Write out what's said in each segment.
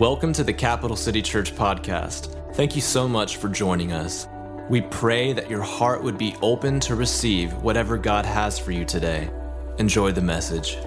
Welcome to the Capital City Church podcast. Thank you so much for joining us. We pray that your heart would be open to receive whatever God has for you today. Enjoy the message.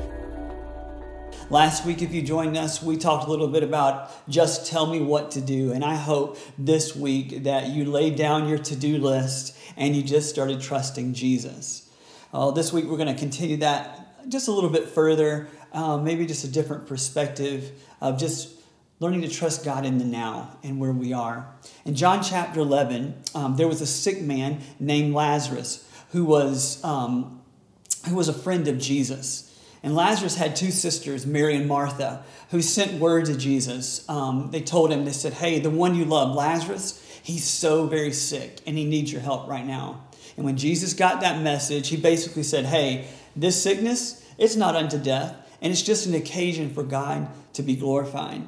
Last week, if you joined us, we talked a little bit about just tell me what to do. And I hope this week that you laid down your to do list and you just started trusting Jesus. Uh, this week, we're going to continue that just a little bit further, uh, maybe just a different perspective of just learning to trust God in the now and where we are. In John chapter 11, um, there was a sick man named Lazarus who was, um, who was a friend of Jesus. And Lazarus had two sisters, Mary and Martha, who sent word to Jesus. Um, they told him, they said, Hey, the one you love, Lazarus, he's so very sick and he needs your help right now. And when Jesus got that message, he basically said, Hey, this sickness, it's not unto death, and it's just an occasion for God to be glorified.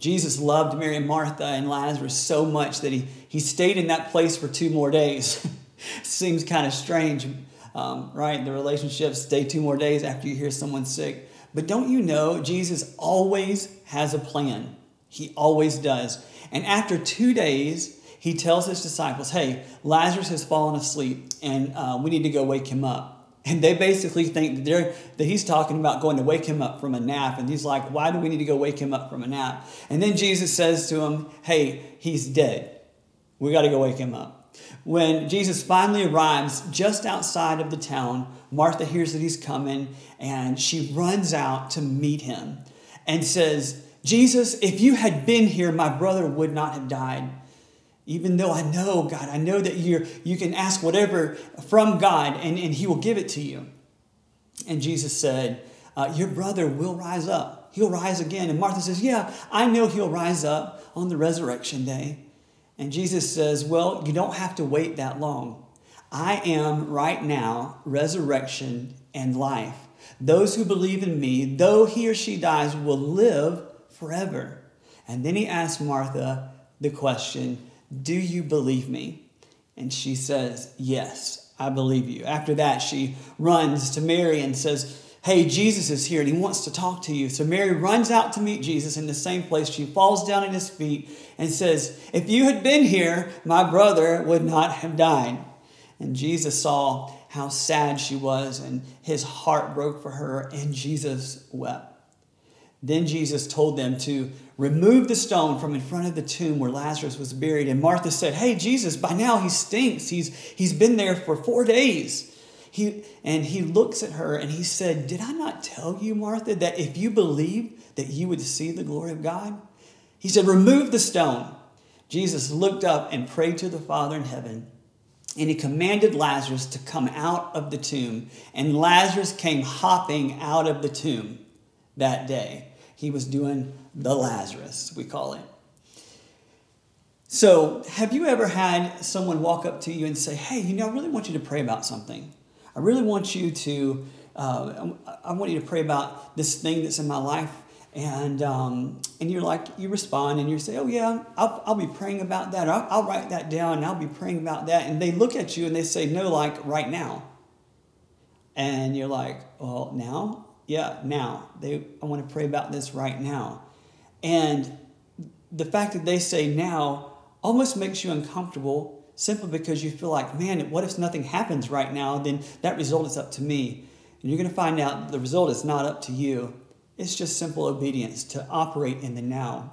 Jesus loved Mary and Martha and Lazarus so much that he, he stayed in that place for two more days. Seems kind of strange, um, right? The relationship stay two more days after you hear someone's sick. But don't you know, Jesus always has a plan. He always does. And after two days, he tells his disciples, Hey, Lazarus has fallen asleep and uh, we need to go wake him up. And they basically think that, they're, that he's talking about going to wake him up from a nap. And he's like, Why do we need to go wake him up from a nap? And then Jesus says to him, Hey, he's dead. We got to go wake him up. When Jesus finally arrives just outside of the town, Martha hears that he's coming and she runs out to meet him and says, Jesus, if you had been here, my brother would not have died even though I know, God, I know that you you can ask whatever from God and, and He will give it to you. And Jesus said, uh, Your brother will rise up. He'll rise again. And Martha says, Yeah, I know he'll rise up on the resurrection day. And Jesus says, Well, you don't have to wait that long. I am right now resurrection and life. Those who believe in me, though he or she dies, will live forever. And then he asked Martha the question, do you believe me? And she says, Yes, I believe you. After that, she runs to Mary and says, Hey, Jesus is here and he wants to talk to you. So Mary runs out to meet Jesus in the same place. She falls down at his feet and says, If you had been here, my brother would not have died. And Jesus saw how sad she was, and his heart broke for her, and Jesus wept. Then Jesus told them to remove the stone from in front of the tomb where Lazarus was buried. And Martha said, Hey, Jesus, by now he stinks. He's, he's been there for four days. He, and he looks at her and he said, Did I not tell you, Martha, that if you believe that you would see the glory of God? He said, Remove the stone. Jesus looked up and prayed to the Father in heaven. And he commanded Lazarus to come out of the tomb. And Lazarus came hopping out of the tomb that day. He was doing the Lazarus, we call it. So, have you ever had someone walk up to you and say, Hey, you know, I really want you to pray about something? I really want you to, uh, I want you to pray about this thing that's in my life. And, um, and you're like, you respond and you say, Oh, yeah, I'll, I'll be praying about that. I'll, I'll write that down and I'll be praying about that. And they look at you and they say, No, like right now. And you're like, Well, now? Yeah, now. They, I want to pray about this right now. And the fact that they say now almost makes you uncomfortable simply because you feel like, man, what if nothing happens right now? Then that result is up to me. And you're going to find out the result is not up to you. It's just simple obedience to operate in the now.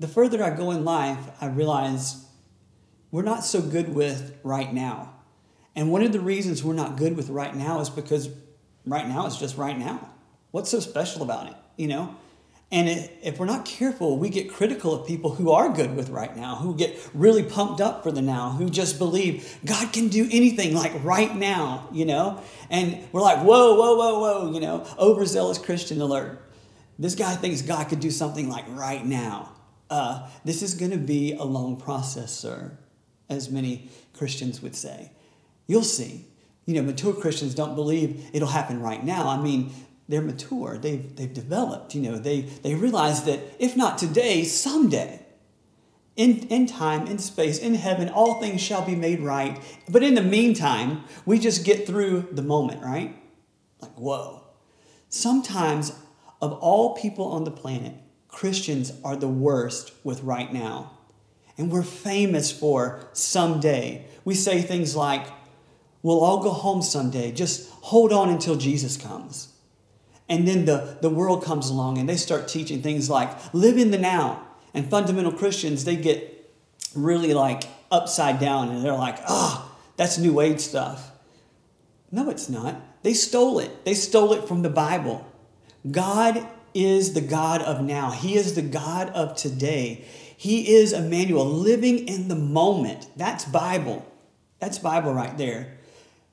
The further I go in life, I realize we're not so good with right now. And one of the reasons we're not good with right now is because right now is just right now. What's so special about it, you know? And it, if we're not careful, we get critical of people who are good with right now, who get really pumped up for the now, who just believe God can do anything like right now, you know? And we're like, whoa, whoa, whoa, whoa, you know, overzealous Christian alert. This guy thinks God could do something like right now. Uh, this is going to be a long process, sir, as many Christians would say. You'll see you know, mature Christians don't believe it'll happen right now. I mean, they're mature. They've, they've developed, you know, they, they realize that if not today, someday, in, in time, in space, in heaven, all things shall be made right. But in the meantime, we just get through the moment, right? Like, whoa. Sometimes, of all people on the planet, Christians are the worst with right now. And we're famous for someday. We say things like, we'll all go home someday. Just hold on until Jesus comes. And then the, the world comes along and they start teaching things like live in the now. And fundamental Christians, they get really like upside down and they're like, ah, oh, that's New Age stuff. No, it's not. They stole it. They stole it from the Bible. God is the God of now, He is the God of today. He is Emmanuel, living in the moment. That's Bible. That's Bible right there.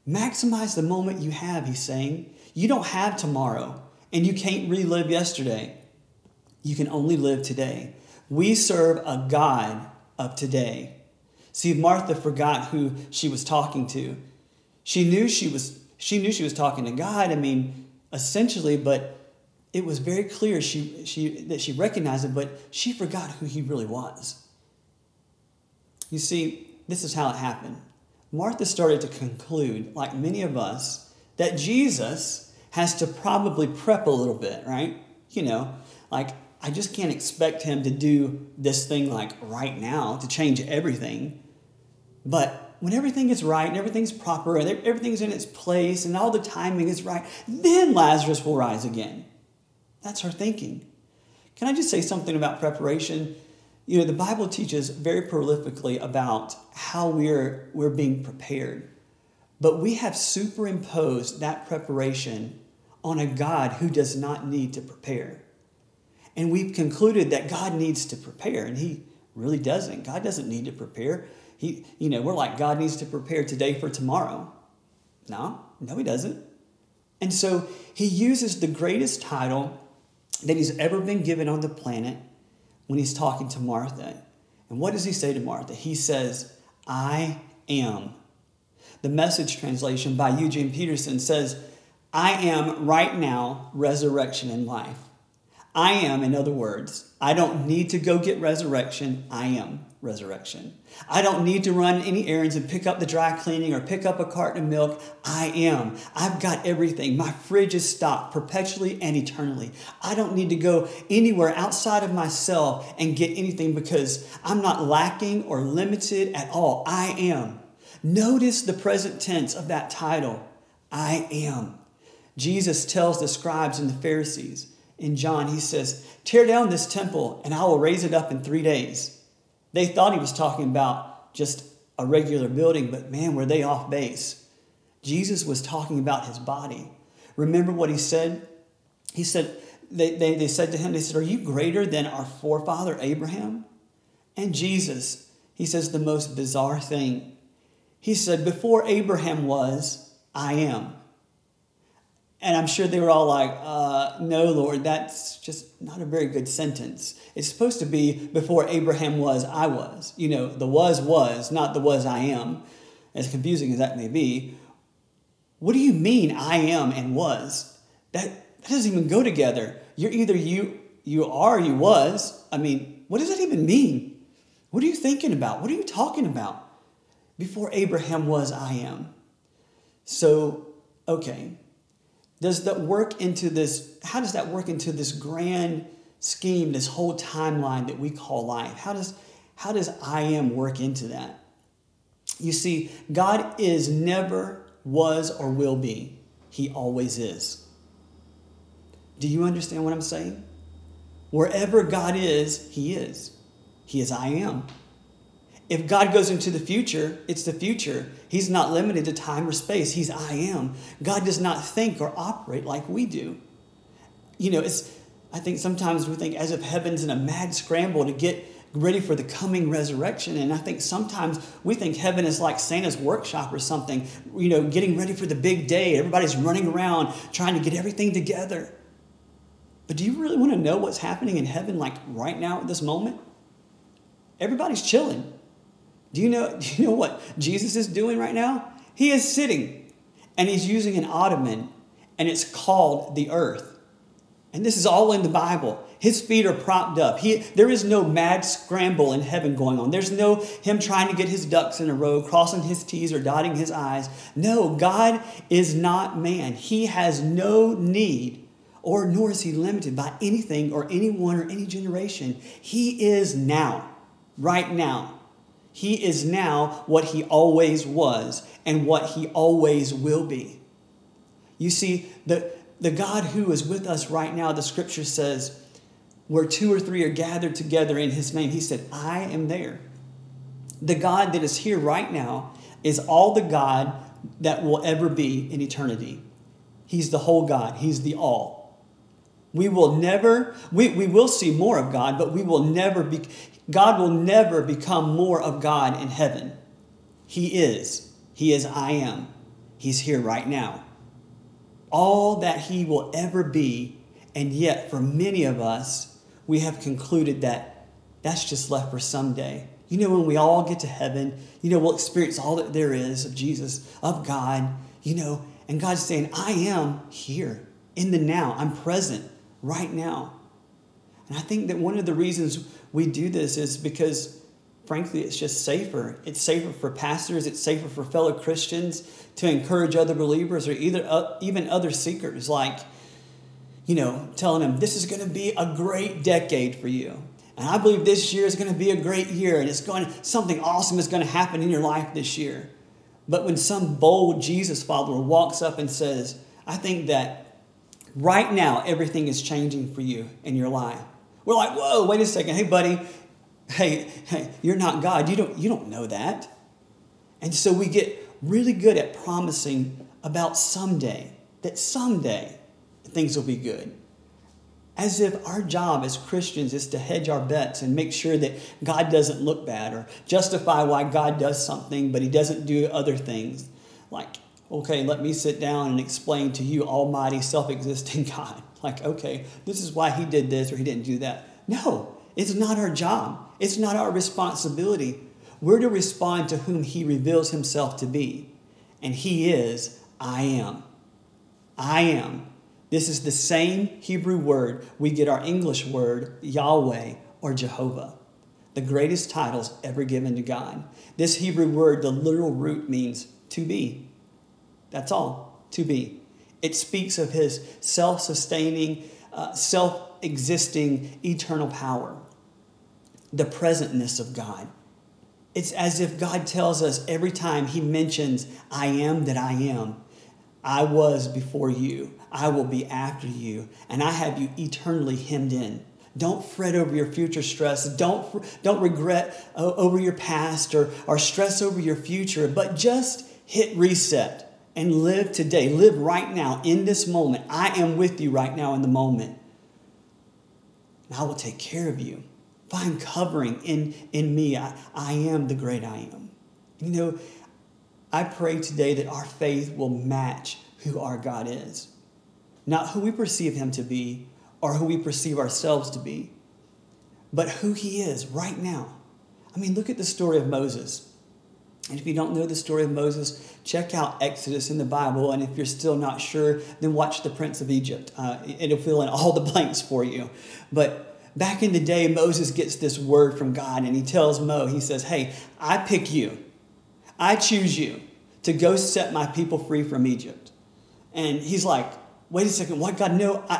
Maximize the moment you have, he's saying. You don't have tomorrow, and you can't relive yesterday. You can only live today. We serve a God of today. See, Martha forgot who she was talking to. She knew she was she knew she was talking to God. I mean, essentially, but it was very clear she, she, that she recognized him, but she forgot who he really was. You see, this is how it happened. Martha started to conclude, like many of us, that Jesus has to probably prep a little bit, right? You know, like I just can't expect him to do this thing like right now to change everything. But when everything is right and everything's proper and everything's in its place and all the timing is right, then Lazarus will rise again. That's her thinking. Can I just say something about preparation? You know, the Bible teaches very prolifically about how we're, we're being prepared. But we have superimposed that preparation on a God who does not need to prepare. And we've concluded that God needs to prepare, and He really doesn't. God doesn't need to prepare. He, you know, we're like, God needs to prepare today for tomorrow. No, no, He doesn't. And so He uses the greatest title that he's ever been given on the planet when he's talking to Martha. And what does he say to Martha? He says, I am. The message translation by Eugene Peterson says, I am right now resurrection and life. I am, in other words, I don't need to go get resurrection. I am resurrection. I don't need to run any errands and pick up the dry cleaning or pick up a carton of milk. I am. I've got everything. My fridge is stocked perpetually and eternally. I don't need to go anywhere outside of myself and get anything because I'm not lacking or limited at all. I am. Notice the present tense of that title I am. Jesus tells the scribes and the Pharisees, in John, he says, Tear down this temple and I will raise it up in three days. They thought he was talking about just a regular building, but man, were they off base. Jesus was talking about his body. Remember what he said? He said, they, they, they said to him, they said, Are you greater than our forefather Abraham? And Jesus, he says the most bizarre thing. He said, Before Abraham was, I am. And I'm sure they were all like, uh, no, Lord, that's just not a very good sentence. It's supposed to be before Abraham was, I was. You know, the was was, not the was I am, as confusing as that may be. What do you mean I am and was? That, that doesn't even go together. You're either you you are you was. I mean, what does that even mean? What are you thinking about? What are you talking about? Before Abraham was, I am. So, okay, does that work into this? How does that work into this grand scheme, this whole timeline that we call life? How does, how does I am work into that? You see, God is never, was, or will be. He always is. Do you understand what I'm saying? Wherever God is, He is. He is I am. If God goes into the future, it's the future. He's not limited to time or space. He's I am. God does not think or operate like we do. You know, it's I think sometimes we think as if heaven's in a mad scramble to get ready for the coming resurrection. And I think sometimes we think heaven is like Santa's workshop or something, you know, getting ready for the big day. Everybody's running around trying to get everything together. But do you really want to know what's happening in heaven like right now at this moment? Everybody's chilling. Do you know, do you know what Jesus is doing right now? He is sitting and he's using an ottoman and it's called the earth. And this is all in the Bible. His feet are propped up. He, there is no mad scramble in heaven going on. There's no him trying to get his ducks in a row, crossing his T's or dotting his I's. No, God is not man. He has no need or nor is he limited by anything or anyone or any generation. He is now, right now. He is now what he always was and what he always will be. You see, the, the God who is with us right now, the scripture says, where two or three are gathered together in his name, he said, I am there. The God that is here right now is all the God that will ever be in eternity. He's the whole God, He's the all. We will never, we, we will see more of God, but we will never be, God will never become more of God in heaven. He is. He is I am. He's here right now. All that He will ever be, and yet for many of us, we have concluded that that's just left for someday. You know, when we all get to heaven, you know, we'll experience all that there is of Jesus, of God, you know, and God's saying, I am here in the now. I'm present right now. And I think that one of the reasons we do this is because, frankly, it's just safer. It's safer for pastors, it's safer for fellow Christians to encourage other believers or either, uh, even other seekers, like, you know, telling them this is going to be a great decade for you. And I believe this year is going to be a great year and it's going something awesome is going to happen in your life this year. But when some bold Jesus follower walks up and says, I think that right now everything is changing for you in your life. We're like, whoa, wait a second. Hey, buddy, hey, hey, you're not God. You don't, you don't know that. And so we get really good at promising about someday, that someday things will be good. As if our job as Christians is to hedge our bets and make sure that God doesn't look bad or justify why God does something but he doesn't do other things. Like, okay, let me sit down and explain to you, Almighty, self existing God. Like, okay, this is why he did this or he didn't do that. No, it's not our job, it's not our responsibility. We're to respond to whom he reveals himself to be. And he is, I am. I am. This is the same Hebrew word we get our English word, Yahweh or Jehovah, the greatest titles ever given to God. This Hebrew word, the literal root means to be. That's all, to be. It speaks of his self sustaining, uh, self existing, eternal power, the presentness of God. It's as if God tells us every time he mentions, I am that I am, I was before you. I will be after you, and I have you eternally hemmed in. Don't fret over your future stress. Don't, don't regret over your past or, or stress over your future, but just hit reset and live today. Live right now in this moment. I am with you right now in the moment. And I will take care of you. Find covering in, in me. I, I am the great I am. You know, I pray today that our faith will match who our God is. Not who we perceive him to be or who we perceive ourselves to be, but who he is right now. I mean, look at the story of Moses. And if you don't know the story of Moses, check out Exodus in the Bible. And if you're still not sure, then watch The Prince of Egypt. Uh, it'll fill in all the blanks for you. But back in the day, Moses gets this word from God and he tells Mo, he says, Hey, I pick you, I choose you to go set my people free from Egypt. And he's like, wait a second, what God? No, I,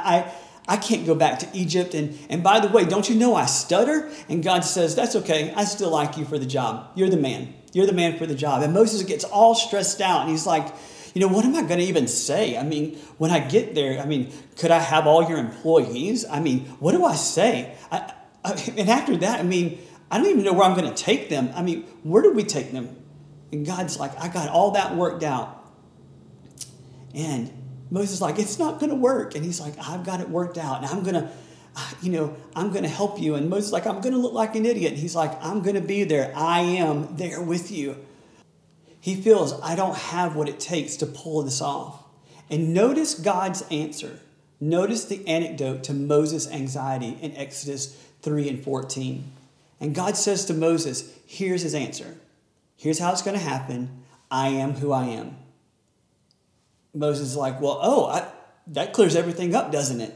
I, I can't go back to Egypt. And, and by the way, don't you know I stutter? And God says, that's okay. I still like you for the job. You're the man. You're the man for the job. And Moses gets all stressed out and he's like, you know, what am I going to even say? I mean, when I get there, I mean, could I have all your employees? I mean, what do I say? I, I, and after that, I mean, I don't even know where I'm going to take them. I mean, where do we take them? And God's like, I got all that worked out. And Moses is like, it's not going to work. And he's like, I've got it worked out. And I'm going to, Ah, you know, I'm going to help you. And Moses like, I'm going to look like an idiot. And he's like, I'm going to be there. I am there with you. He feels, I don't have what it takes to pull this off. And notice God's answer. Notice the anecdote to Moses' anxiety in Exodus 3 and 14. And God says to Moses, Here's his answer. Here's how it's going to happen. I am who I am. Moses is like, well, oh, I, that clears everything up, doesn't it?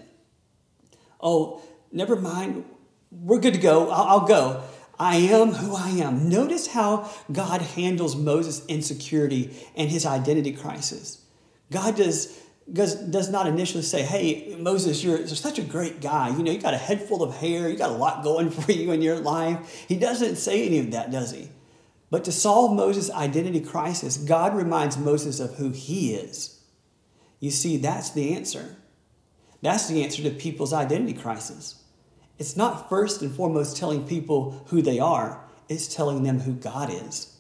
Oh, never mind. We're good to go. I'll, I'll go. I am who I am. Notice how God handles Moses' insecurity and his identity crisis. God does does, does not initially say, Hey, Moses, you're, you're such a great guy. You know, you got a head full of hair, you got a lot going for you in your life. He doesn't say any of that, does he? But to solve Moses' identity crisis, God reminds Moses of who he is. You see, that's the answer. That's the answer to people's identity crisis. It's not first and foremost telling people who they are, it's telling them who God is.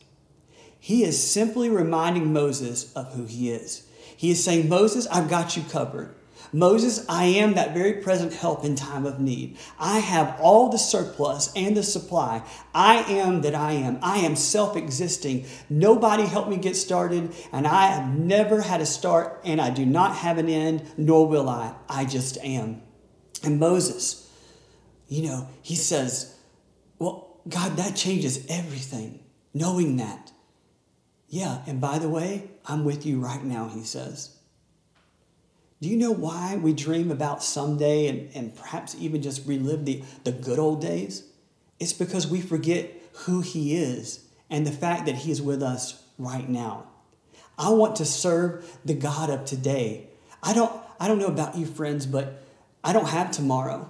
He is simply reminding Moses of who he is. He is saying, Moses, I've got you covered. Moses, I am that very present help in time of need. I have all the surplus and the supply. I am that I am. I am self existing. Nobody helped me get started, and I have never had a start, and I do not have an end, nor will I. I just am. And Moses, you know, he says, Well, God, that changes everything, knowing that. Yeah, and by the way, I'm with you right now, he says. Do you know why we dream about someday and, and perhaps even just relive the, the good old days? It's because we forget who he is and the fact that he is with us right now. I want to serve the God of today. I don't, I don't know about you, friends, but I don't have tomorrow.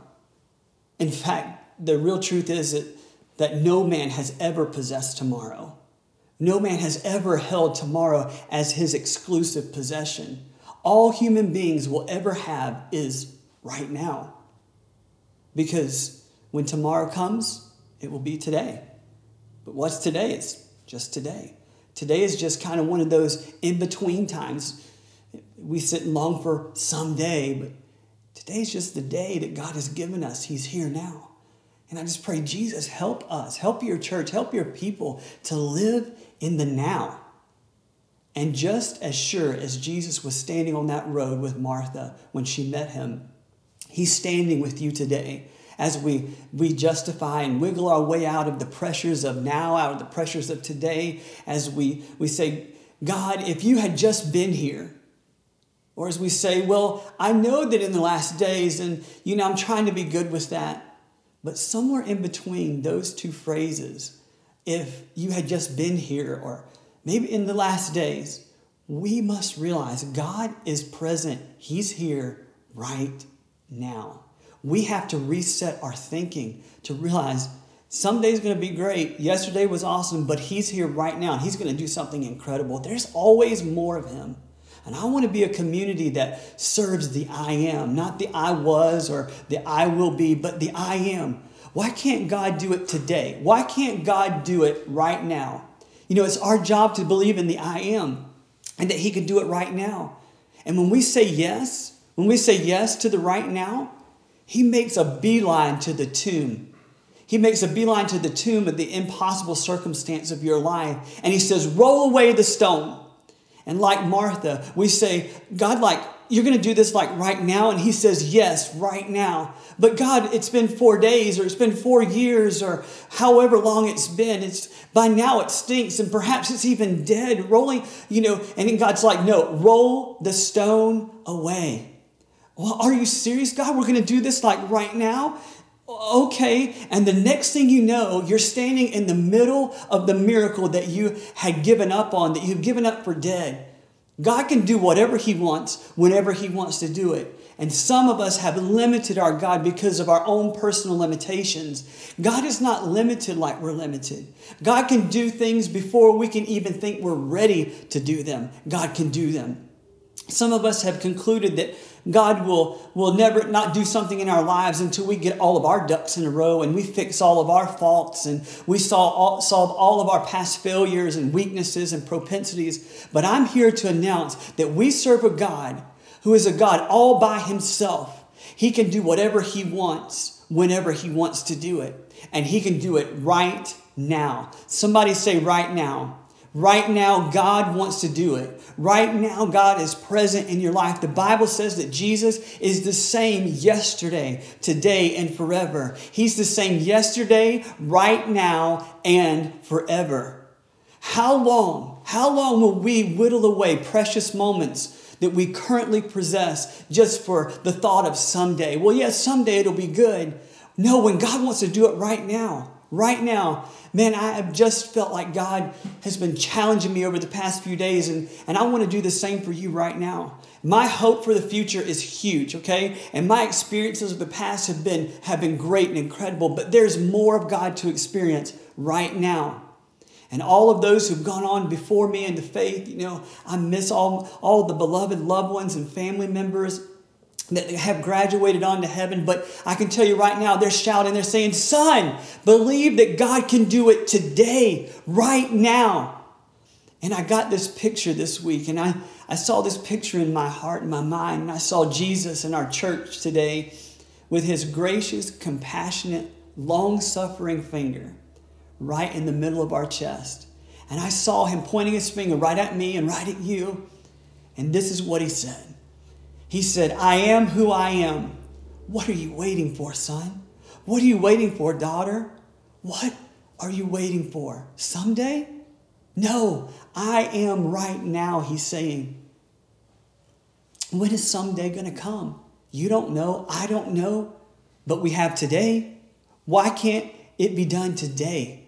In fact, the real truth is that, that no man has ever possessed tomorrow. No man has ever held tomorrow as his exclusive possession. All human beings will ever have is right now. Because when tomorrow comes, it will be today. But what's today? It's just today. Today is just kind of one of those in between times. We sit and long for someday, but today's just the day that God has given us. He's here now. And I just pray, Jesus, help us, help your church, help your people to live in the now. And just as sure as Jesus was standing on that road with Martha when she met him, he's standing with you today as we, we justify and wiggle our way out of the pressures of now, out of the pressures of today, as we, we say, God, if you had just been here, or as we say, well, I know that in the last days, and you know, I'm trying to be good with that. But somewhere in between those two phrases, if you had just been here or maybe in the last days, we must realize God is present. He's here right now. We have to reset our thinking to realize someday's going to be great. Yesterday was awesome, but He's here right now and He's going to do something incredible. There's always more of Him. And I want to be a community that serves the I am, not the I was or the I will be, but the I am. Why can't God do it today? Why can't God do it right now? You know, it's our job to believe in the I am and that He can do it right now. And when we say yes, when we say yes to the right now, He makes a beeline to the tomb. He makes a beeline to the tomb of the impossible circumstance of your life. And He says, Roll away the stone. And like Martha, we say, God, like, you're going to do this like right now? And he says, Yes, right now. But God, it's been four days or it's been four years or however long it's been. It's by now it stinks and perhaps it's even dead, rolling, you know. And God's like, No, roll the stone away. Well, are you serious, God? We're going to do this like right now? Okay. And the next thing you know, you're standing in the middle of the miracle that you had given up on, that you've given up for dead. God can do whatever He wants whenever He wants to do it. And some of us have limited our God because of our own personal limitations. God is not limited like we're limited. God can do things before we can even think we're ready to do them. God can do them. Some of us have concluded that God will, will never not do something in our lives until we get all of our ducks in a row and we fix all of our faults and we solve all, solve all of our past failures and weaknesses and propensities. But I'm here to announce that we serve a God who is a God all by himself. He can do whatever he wants whenever he wants to do it. And he can do it right now. Somebody say, right now. Right now, God wants to do it. Right now, God is present in your life. The Bible says that Jesus is the same yesterday, today, and forever. He's the same yesterday, right now, and forever. How long, how long will we whittle away precious moments that we currently possess just for the thought of someday? Well, yes, someday it'll be good. No, when God wants to do it right now, right now. Man, I have just felt like God has been challenging me over the past few days, and, and I want to do the same for you right now. My hope for the future is huge, okay? And my experiences of the past have been, have been great and incredible, but there's more of God to experience right now. And all of those who've gone on before me into faith, you know, I miss all, all the beloved loved ones and family members that have graduated on to heaven, but I can tell you right now, they're shouting, they're saying, Son, believe that God can do it today, right now. And I got this picture this week, and I, I saw this picture in my heart and my mind, and I saw Jesus in our church today with his gracious, compassionate, long suffering finger right in the middle of our chest. And I saw him pointing his finger right at me and right at you. And this is what he said he said, I am who I am. What are you waiting for, son? What are you waiting for, daughter? What are you waiting for? Someday? No, I am right now, he's saying. When is someday going to come? You don't know. I don't know. But we have today. Why can't it be done today?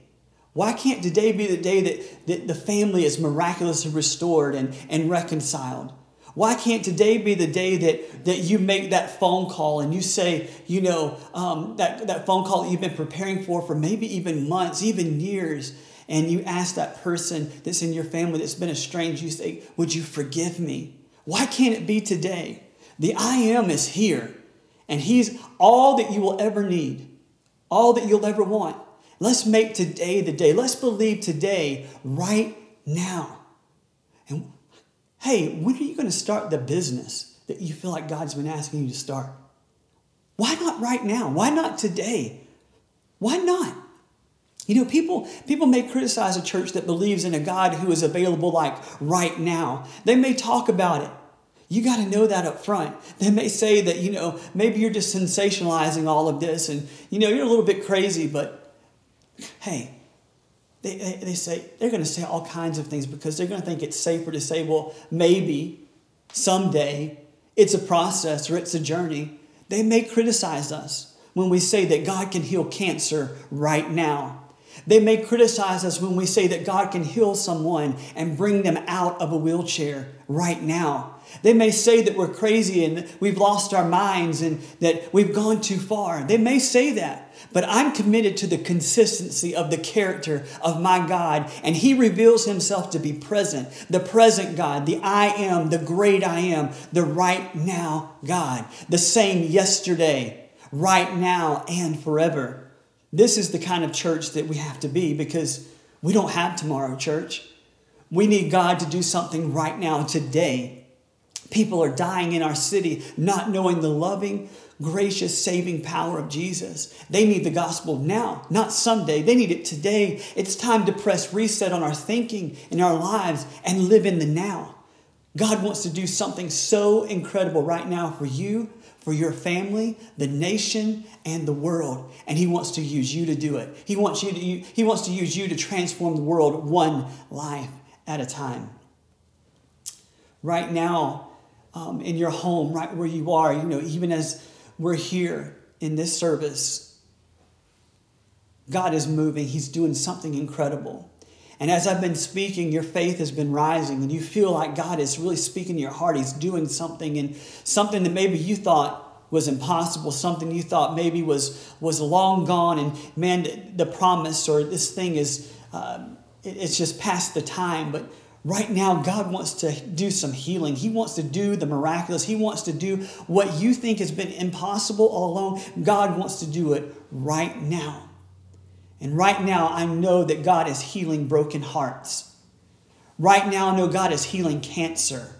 Why can't today be the day that, that the family is miraculously restored and, and reconciled? Why can't today be the day that, that you make that phone call and you say, you know, um, that, that phone call that you've been preparing for for maybe even months, even years, and you ask that person that's in your family that's been estranged, you say, Would you forgive me? Why can't it be today? The I am is here, and He's all that you will ever need, all that you'll ever want. Let's make today the day. Let's believe today, right now. Hey, when are you going to start the business that you feel like God's been asking you to start? Why not right now? Why not today? Why not? You know, people, people may criticize a church that believes in a God who is available like right now. They may talk about it. You got to know that up front. They may say that, you know, maybe you're just sensationalizing all of this and, you know, you're a little bit crazy, but hey, they, they, they say, they're going to say all kinds of things because they're going to think it's safer to say, well, maybe someday it's a process or it's a journey. They may criticize us when we say that God can heal cancer right now. They may criticize us when we say that God can heal someone and bring them out of a wheelchair right now. They may say that we're crazy and we've lost our minds and that we've gone too far. They may say that. But I'm committed to the consistency of the character of my God, and He reveals Himself to be present, the present God, the I am, the great I am, the right now God, the same yesterday, right now, and forever. This is the kind of church that we have to be because we don't have tomorrow, church. We need God to do something right now, today. People are dying in our city not knowing the loving, gracious, saving power of Jesus. They need the gospel now, not someday. They need it today. It's time to press reset on our thinking in our lives and live in the now. God wants to do something so incredible right now for you, for your family, the nation, and the world. And He wants to use you to do it. He wants, you to, he wants to use you to transform the world one life at a time. Right now, um, in your home, right where you are, you know, even as we're here in this service, God is moving. He's doing something incredible. And as I've been speaking, your faith has been rising, and you feel like God is really speaking to your heart. He's doing something, and something that maybe you thought was impossible, something you thought maybe was, was long gone, and man, the promise or this thing is, uh, it's just past the time. But Right now, God wants to do some healing. He wants to do the miraculous. He wants to do what you think has been impossible all along. God wants to do it right now. And right now, I know that God is healing broken hearts. Right now, I know God is healing cancer.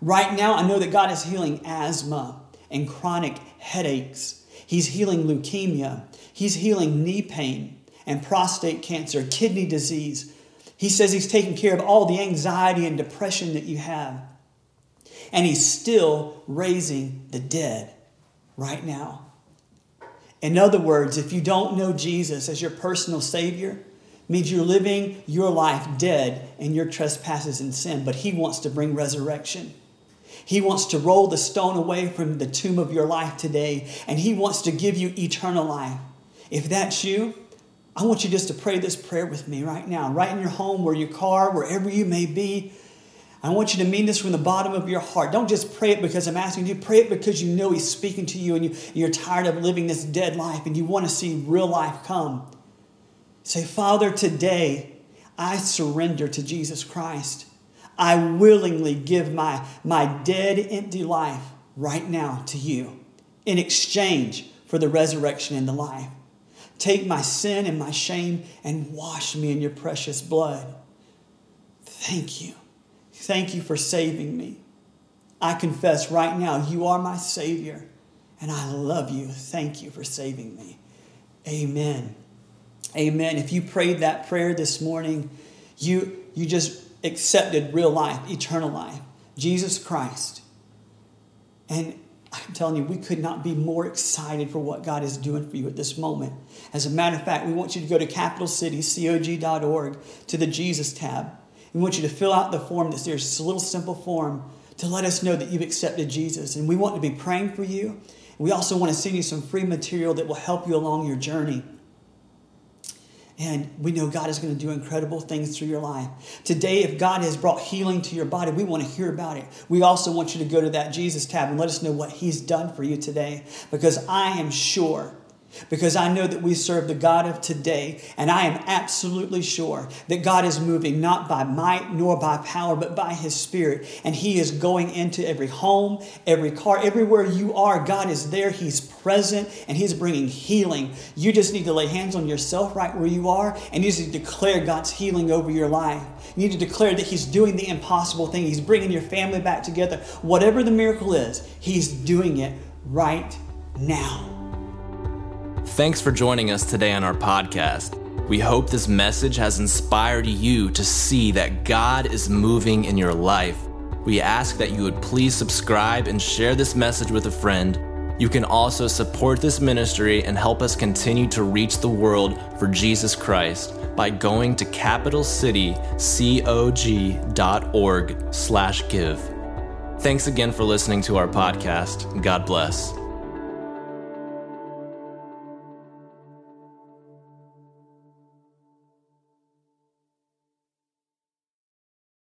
Right now, I know that God is healing asthma and chronic headaches. He's healing leukemia. He's healing knee pain and prostate cancer, kidney disease he says he's taking care of all the anxiety and depression that you have. And he's still raising the dead right now. In other words, if you don't know Jesus as your personal Savior, means you're living your life dead in your trespasses and sin, but He wants to bring resurrection. He wants to roll the stone away from the tomb of your life today, and He wants to give you eternal life. If that's you, I want you just to pray this prayer with me right now, right in your home, or your car, wherever you may be. I want you to mean this from the bottom of your heart. Don't just pray it because I'm asking you. Pray it because you know He's speaking to you and you, you're tired of living this dead life and you want to see real life come. Say, Father, today I surrender to Jesus Christ. I willingly give my, my dead, empty life right now to you in exchange for the resurrection and the life. Take my sin and my shame and wash me in your precious blood. Thank you. Thank you for saving me. I confess right now, you are my Savior, and I love you. Thank you for saving me. Amen. Amen. If you prayed that prayer this morning, you, you just accepted real life, eternal life, Jesus Christ. And I'm telling you, we could not be more excited for what God is doing for you at this moment. As a matter of fact, we want you to go to capitalcitycog.org to the Jesus tab. We want you to fill out the form that's there. It's a little simple form to let us know that you've accepted Jesus. And we want to be praying for you. We also want to send you some free material that will help you along your journey. And we know God is going to do incredible things through your life. Today, if God has brought healing to your body, we want to hear about it. We also want you to go to that Jesus tab and let us know what He's done for you today. Because I am sure because I know that we serve the God of today, and I am absolutely sure that God is moving not by might nor by power, but by His Spirit. And He is going into every home, every car, everywhere you are. God is there, He's present, and He's bringing healing. You just need to lay hands on yourself right where you are, and you need to declare God's healing over your life. You need to declare that He's doing the impossible thing, He's bringing your family back together. Whatever the miracle is, He's doing it right now. Thanks for joining us today on our podcast. We hope this message has inspired you to see that God is moving in your life. We ask that you would please subscribe and share this message with a friend. You can also support this ministry and help us continue to reach the world for Jesus Christ by going to capitalcitycog.org slash give. Thanks again for listening to our podcast. God bless.